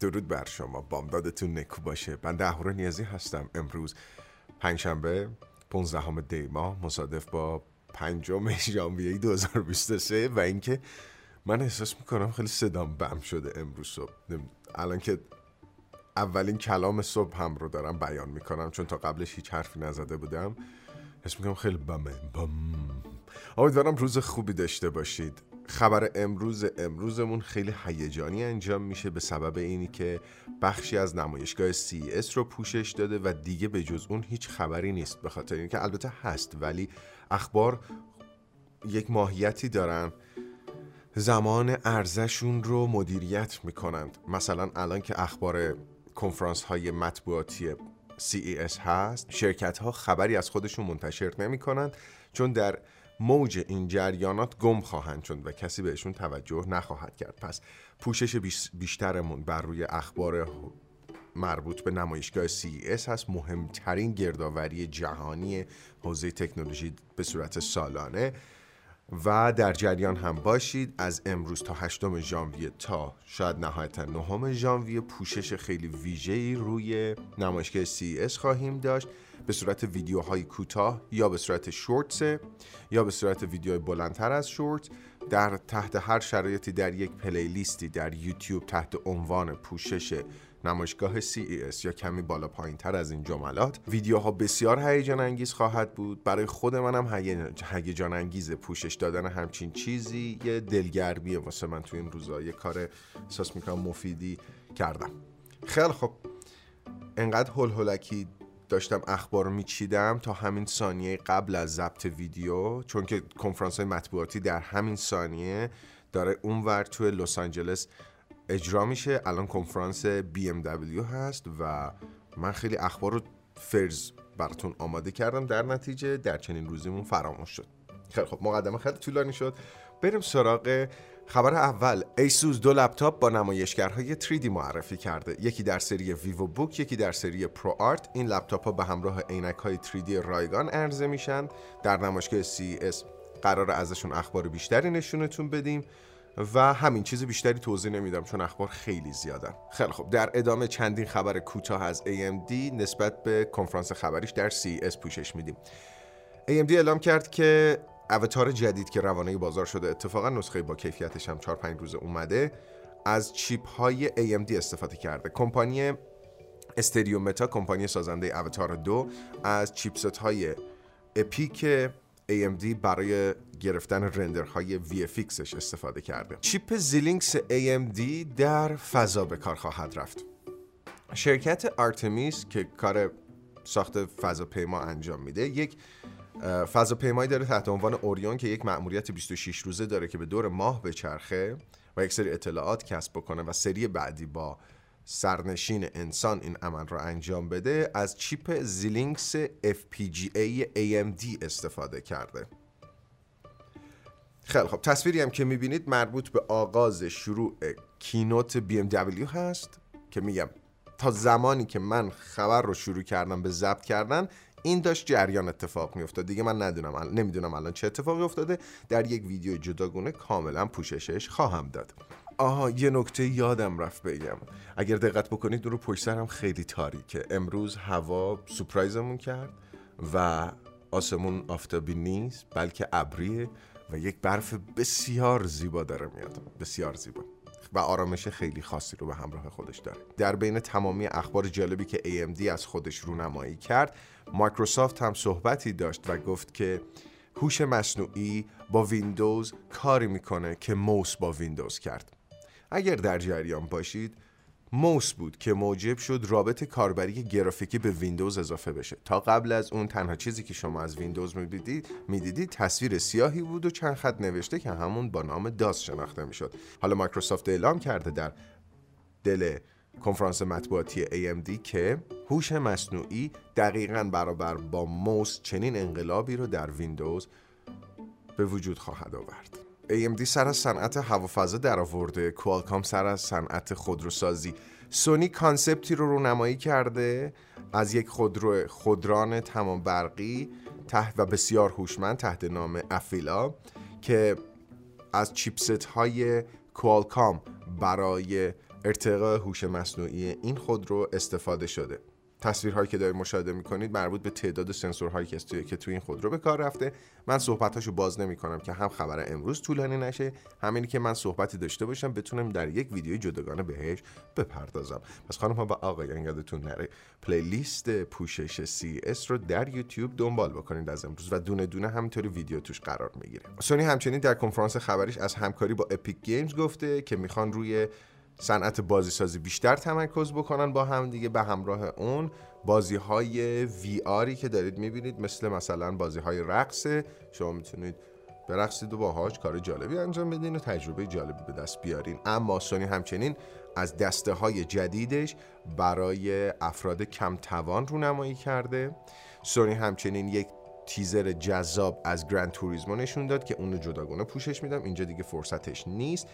درود بر شما. بامدادتون نکو باشه. من دهورا نیازی هستم. امروز پنجشنبه 15 دی ماه مصادف با پنجم ژانویه 2023 و اینکه من احساس می‌کنم خیلی صدام بم شده امروز صبح. الان که اولین کلام صبح هم رو دارم بیان می‌کنم چون تا قبلش هیچ حرفی نزده بودم. حس می‌کنم خیلی بمه. بم. امیدوارم روز خوبی داشته باشید. خبر امروز امروزمون خیلی هیجانی انجام میشه به سبب اینی که بخشی از نمایشگاه CES رو پوشش داده و دیگه به جز اون هیچ خبری نیست به خاطر اینکه البته هست ولی اخبار یک ماهیتی دارن. زمان ارزشون رو مدیریت می‌کنند. مثلا الان که اخبار کنفرانس های مطبوعاتی CES هست شرکت ها خبری از خودشون منتشر نمی کنند چون در موج این جریانات گم خواهند شد و کسی بهشون توجه نخواهد کرد. پس پوشش بیشترمون بر روی اخبار مربوط به نمایشگاه CES هست. مهمترین گردآوری جهانی حوزه تکنولوژی به صورت سالانه. و در جریان هم باشید از امروز تا 8 ژانویه تا شاید نهایتا 9 ژانویه پوشش خیلی ویژه‌ای روی نمایشگاه CES خواهیم داشت. به صورت ویدیوهای کوتاه یا به صورت شورتس یا به صورت ویدیوهای بلندتر از شورت در تحت هر شرایطی در یک پلیلیستی در یوتیوب تحت عنوان پوشش نمایشگاه CES یا کمی بالا پایین تر از این جملات ویدیوها بسیار هیجان انگیز خواهد بود. برای خود منم هیجان انگیز پوشش دادن همچین چیزی یه دلگرمیه واسه من تو این روزا یه کار احساس می‌کنم مفیدی کردم. خیلی خب انقدر هل هلکی داشتم اخبار میچیدم تا همین ثانیه قبل از ضبط ویدیو چون که کنفرانس های مطبوعاتی در همین ثانیه داره اونور توی لس آنجلس اجرا میشه. الان کنفرانس BMW هست و من خیلی اخبار رو فرز براتون آماده کردم. در نتیجه در چنین روزیمون فراموش شد. خیلی خب مقدمه خیلی طولانی شد. بریم سراغ خبر اول ایسوس دو لپتاپ با نمایشگرهای 3D معرفی کرده. یکی در سری VivoBook یکی در سری ProArt. این لپتاپ ها به همراه عینک های 3D رایگان عرضه میشن. در نمایشگاه CES قرار ازشون اخبار بیشتری نشونتون بدیم و همین چیز بیشتری توضیح نمیدم چون اخبار خیلی زیادن. خیلی خب در ادامه چندین خبر کوتاه از AMD نسبت به کنفرانس خبریش در CES پوشش میدیم. AMD اعلام کرد که آواتار جدید که روانه بازار شده اتفاقا نسخه با کیفیتش هم 4 5 روزه اومده از chip های AMD استفاده کرده. کمپانی استودیو Weta کمپانی سازنده آواتار دو از chipset های EPYC AMD برای گرفتن render های VFX ش استفاده کرده. chip Xilinx AMD در فضا به کار خواهد رفت. شرکت آرتمیس که کار ساخت فضاپیما انجام میده یک فضاپیمایی داره تحت عنوان اوریون که یک مأموریت 26 روزه داره که به دور ماه بچرخه و یک سری اطلاعات کسب بکنه و سری بعدی با سرنشین انسان این عمل را انجام بده از چیپ زیلینکس FPGA AMD استفاده کرده. خیلی خب تصویری هم که می‌بینید مربوط به آغاز شروع کینوت BMW هست که میگم تا زمانی که من خبر رو شروع کردم به ضبط کردن این داشت جریان اتفاق میافتاد. دیگه من ندونم نمی‌دونم الان چه اتفاقی افتاده. در یک ویدیو جداگونه کاملا پوششش خواهم داد. آها یه نکته یادم رفت بگم. اگر دقت بکنید رو پشت سرم خیلی تاریکه. امروز هوا سپرایزمون کرد و آسمون آفتابی نیست بلکه ابریه و یک برف بسیار زیبا داره میاد. بسیار زیبا. و آرامش خیلی خاصی رو به همراه خودش داره. در بین تمامی اخبار جالبی که AMD از خودش رونمایی کرد مایکروسافت هم صحبتی داشت و گفت که هوش مصنوعی با ویندوز کاری می‌کنه که موس با ویندوز کرد. اگر در جریان باشید موس بود که موجب شد رابط کاربری گرافیکی به ویندوز اضافه بشه. تا قبل از اون تنها چیزی که شما از ویندوز می‌دیدید می‌دیدید تصویر سیاهی بود و چند خط نوشته که همون با نام DOS شناخته می‌شد. حالا مایکروسافت اعلام کرده در دل کنفرانس مطبوعاتی AMD که هوش مصنوعی دقیقا برابر با موس چنین انقلابی رو در ویندوز به وجود خواهد آورد. AMD سر از صنعت هوافضا در آورده کوالکام سر از صنعت خودروسازی. سونی concept ی رو رونمایی کرده. از یک خودرو خودران تمام برقی تحت و بسیار هوشمند تحت نام Afeela که از chipset های Qualcomm برای ارتقاء هوش مصنوعی این خودرو استفاده شده. تصویرهایی که دارید مشاهده می‌کنید مربوط به تعداد سنسورهایی که توی که توی این خودرو به کار رفته. من صحبتاشو باز نمی‌کنم که هم خبر امروز طولانی نشه همینی که من صحبتی داشته باشم بتونم در یک ویدیو جداگانه بهش بپردازم. پس خانم ها و آقایان یادتون نره playlist پوشش CES رو در یوتیوب دنبال بکنید از امروز و دونه دونه همینطوری ویدیو توش قرار می‌گیره. سونی همچنین در کنفرانس خبریش از همکاری با Epic Games گفته که می‌خوان روی صنعت بازی سازی بیشتر تمرکز بکنن با هم دیگه به همراه اون. بازی های وی آری که دارید می‌بینید مثل مثلا بازی های رقص. شما می‌تونید برقصید و باهاش کار جالبی انجام بدین و تجربه جالبی به دست بیارین. اما سونی همچنین از دسته های جدیدش برای افراد کم توان رونمایی کرده. سونی همچنین یک تیزر جذاب از گرند توریزمو نشون داد که اونو جداگانه پوشش میدم. اینجا دیگه فرصتش نیست.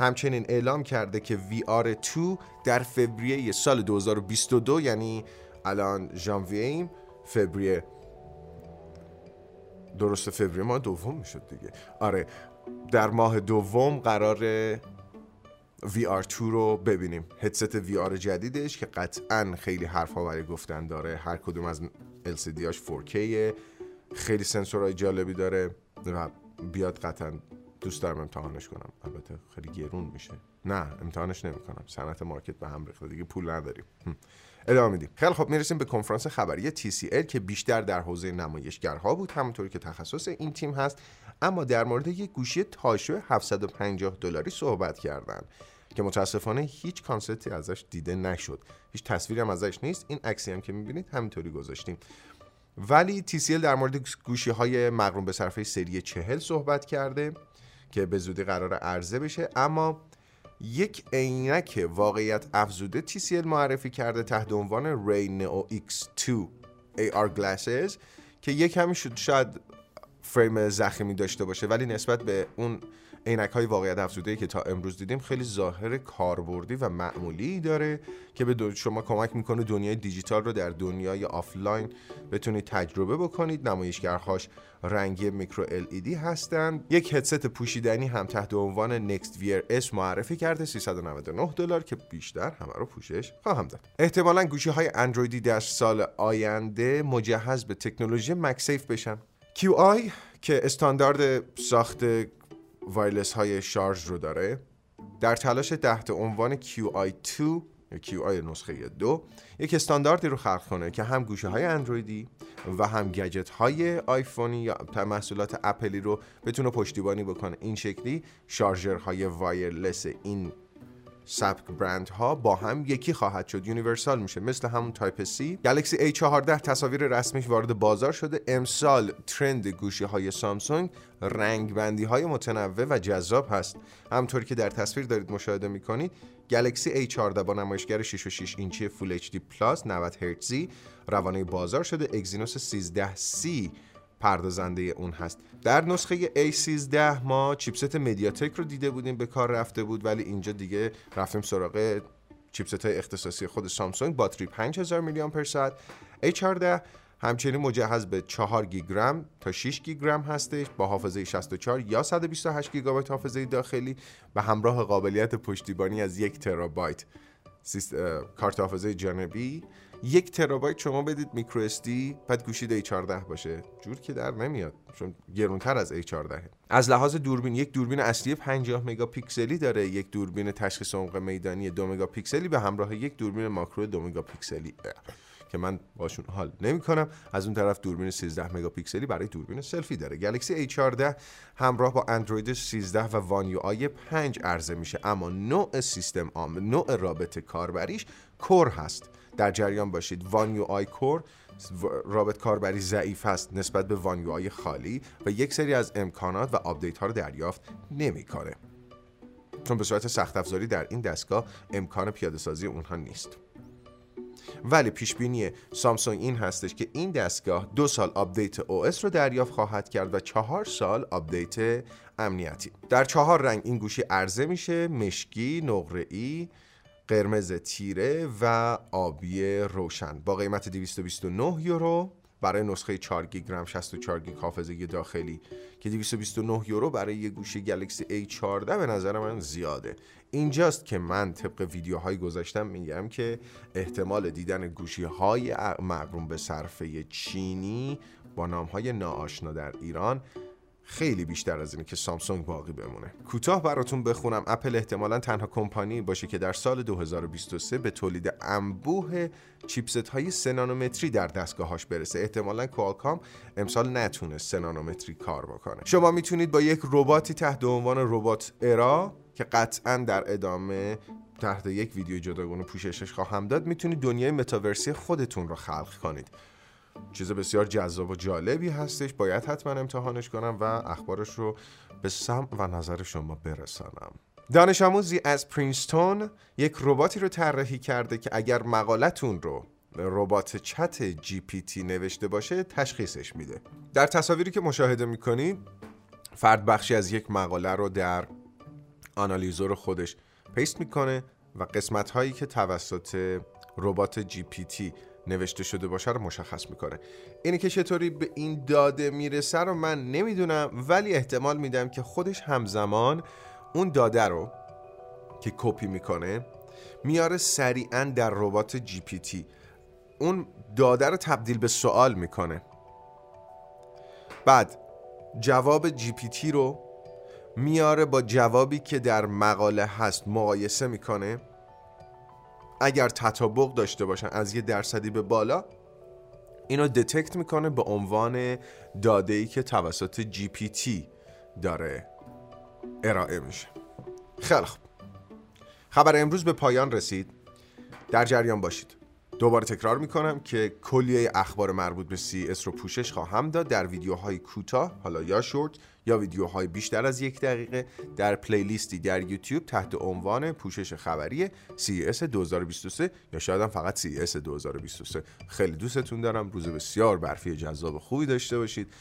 همچنین اعلام کرده که VR2 در فوریه سال 2022 یعنی الان ژانویه ایم فوریه. درست فوریه ماه دوم می‌شد دیگه. آره در ماه دوم قرار VR2 رو ببینیم. هدست VR جدیدش که قطعا خیلی حرف ها برای گفتن داره. هر کدوم از LCD هاش 4K خیلی سنسورهای جالبی داره و بیاد قطعا دوست دارم امتحانش کنم. البته خیلی گرون میشه. نه امتحانش نمی‌کنم. صنعت مارکت به هم ریخته. دیگه پول نداریم. ادامه میدیم. خیلی خب می‌رسیم به کنفرانس خبری TCL که بیشتر در حوزه نمایشگرها بود. همونطوری که تخصص این تیم هست. اما در مورد یک گوشی تاشو 750 دلاری صحبت کردن که متاسفانه هیچ concept ی ازش دیده نشد. هیچ تصویری هم ازش نیست. این عکسی هم که می‌بینید همینطوری گذاشتیم. ولی TCL در مورد گوشی های مقرون به صرفه سری 40 صحبت کرده. که به زودی قرار عرضه بشه. اما یک عینک واقعیت افزوده TCL معرفی کرده تحت عنوان ری نئو X2 AR glasses که یک کمی شاید فریم زخمی داشته باشه ولی نسبت به اون عینک های واقعیت افزوده که تا امروز دیدیم خیلی ظاهر کاربردی و معمولی داره که به شما کمک می‌کنه دنیای دیجیتال رو در دنیای آفلاین بتونید تجربه بکنید. نمایشگرهاش رنگی micro LED هستند یک هدست پوشیدنی هم تحت عنوان NxtWear S معرفی کرده 399 دلار که بیشتر همه رو پوشش خواهم داد. احتمالا گوشی های اندرویدی در سال آینده مجهز به تکنولوژی MagSafe بشن. QI که استاندارد ساخت wireless های شارژ رو داره. در تلاش تحت عنوان QI2 یا QI نسخه دو یک استانداردی رو خلق کنه که هم گوشی های اندرویدی و هم گجت های آیفونی یا محصولات اپلی رو بتونه پشتیبانی بکنه. این شکلی شارژرهای wireless این سبک برند ها با هم یکی خواهد شد universal میشه. مثل همون Type-C Galaxy A14 تصاویر رسمیش وارد بازار شده. امسال trend گوشی های Samsung رنگ بندی های متنوع و جذاب هست. همونطور که در تصویر دارید مشاهده می‌کنید Galaxy A14 با نمایشگر 6 و 6 اینچی Full HD Plus 90 هرتزی روانه بازار شده. Exynos 1330 پردازنده اون هست. در نسخه A13 ما chipset MediaTek رو دیده بودیم به کار رفته بود ولی اینجا دیگه رفتیم سراغ chipset های اختصاصی خود Samsung. باتری 5000 میلی آمپر ساعت. A14 همچنین مجهز به 4 گیگ رم تا 6 گیگ رم هستش. با حافظه 64 یا 128 گیگابایت حافظه داخلی. و همراه قابلیت پشتیبانی از یک ترابایت. کارت حافظه جانبی. یک ترابایت شما بدید micro SD بعد گوشیت A14 باشه. جور که در نمیاد. چون گرونتر از A14 از لحاظ دوربین یک دوربین اصلی 50 مگاپیکسلی داره. یک دوربین تشخیص عمق میدانی 2 مگاپیکسلی به همراه یک دوربین ماکرو 2 مگاپیکسلی. که من باشون حال نمی کنم از اون طرف دوربین 13 مگاپیکسلی برای دوربین سلفی داره. Galaxy A14 همراه با اندروید 13 و One UI 5 عرضه میشه. اما نوع سیستم عامل نوع رابطه کاربریش Core هست. در جریان باشید. One UI Core رابط کاربری ضعیف هست نسبت به One UI خالی و یک سری از امکانات و آپدیت ها رو دریافت نمی‌کنه. چون به صورت سخت افزاری در این دستگاه امکان پیاده سازی اونها نیست. ولی پیش بینی Samsung این هستش که این دستگاه دو سال آپدیت OS رو دریافت خواهد کرد و چهار سال آپدیت امنیتی. در چهار رنگ این گوشی عرضه میشه. مشکی نقره‌ای قرمز تیره و آبی روشن. با قیمت 229 یورو برای نسخه 4 گیگ رم 64 گیگ حافظه داخلی. که 229 یورو برای یه گوشی Galaxy A14 به نظر من زیاده. اینجاست که من طبق ویدیوهای گذاشتم میگم که احتمال دیدن گوشی های مقروم به صرفه چینی با نام های ناآشنا در ایران خیلی بیشتر از اینه که سامسونگ باقی بمونه. کوتاه براتون بخونم. اپل احتمالا تنها کمپانی باشه که در سال 2023 به تولید انبوه چیپست های سنانومتری در دستگاهاش برسه. احتمالا کوالکام امسال نتونه سنانومتری کار بکنه. شما می‌تونید با یک رباتی تحت عنوان ربات ارا که قطعا در ادامه تحت یک ویدیو جداگانه پوششش خواهم داد می‌تونید دنیای متاورسی خودتون رو خلق کنید. چیز بسیار جذاب و جالبی هستش. باید حتما امتحانش کنم و اخبارش رو به سم و نظر شما برسانم. دانش آموزی از پرینستون یک رباتی رو طراحی کرده که اگر مقالتون رو ربات چت جی پی تی نوشته باشه تشخیصش میده. در تصاویری که مشاهده می‌کنید فرد بخشی از یک مقاله رو در آنالیزور خودش paste می‌کنه و قسمت هایی که توسط ربات GPT نوشته شده باشه رو مشخص می‌کنه. اینی که چطوری به این داده می‌رسه رو من نمی‌دونم ولی احتمال میدم که خودش همزمان اون داده رو که کپی می‌کنه میاره سریعا در ربات GPT. اون داده رو تبدیل به سوال می‌کنه. بعد جواب GPT رو میاره با جوابی که در مقاله هست مقایسه می‌کنه. اگر تطابق داشته باشن از یه درصدی به بالا اینو detect می‌کنه به عنوان داده ای که توسط GPT داره ارائه میشه. خیلی خوب. خبر امروز به پایان رسید. در جریان باشید. دوباره تکرار می‌کنم که کلیه اخبار مربوط به CES رو پوشش خواهم داد در ویدیوهای کوتاه حالا یا شورت یا ویدیوهای بیشتر از یک دقیقه در پلیلیستی در یوتیوب تحت عنوان پوشش خبری CES 2023 یا شاید هم فقط CES 2023 خیلی دوستتون دارم. روز بسیار برفی جذاب خوبی داشته باشید.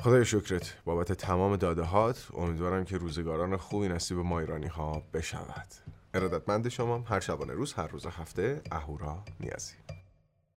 خدای شکرت. بابت تمام داده هات امیدوارم که روزگاران خوبی نصیب ما ایرانی ها بشود. ارادتمند شما هر شبانه روز هر روز هفته اهورا نیازی.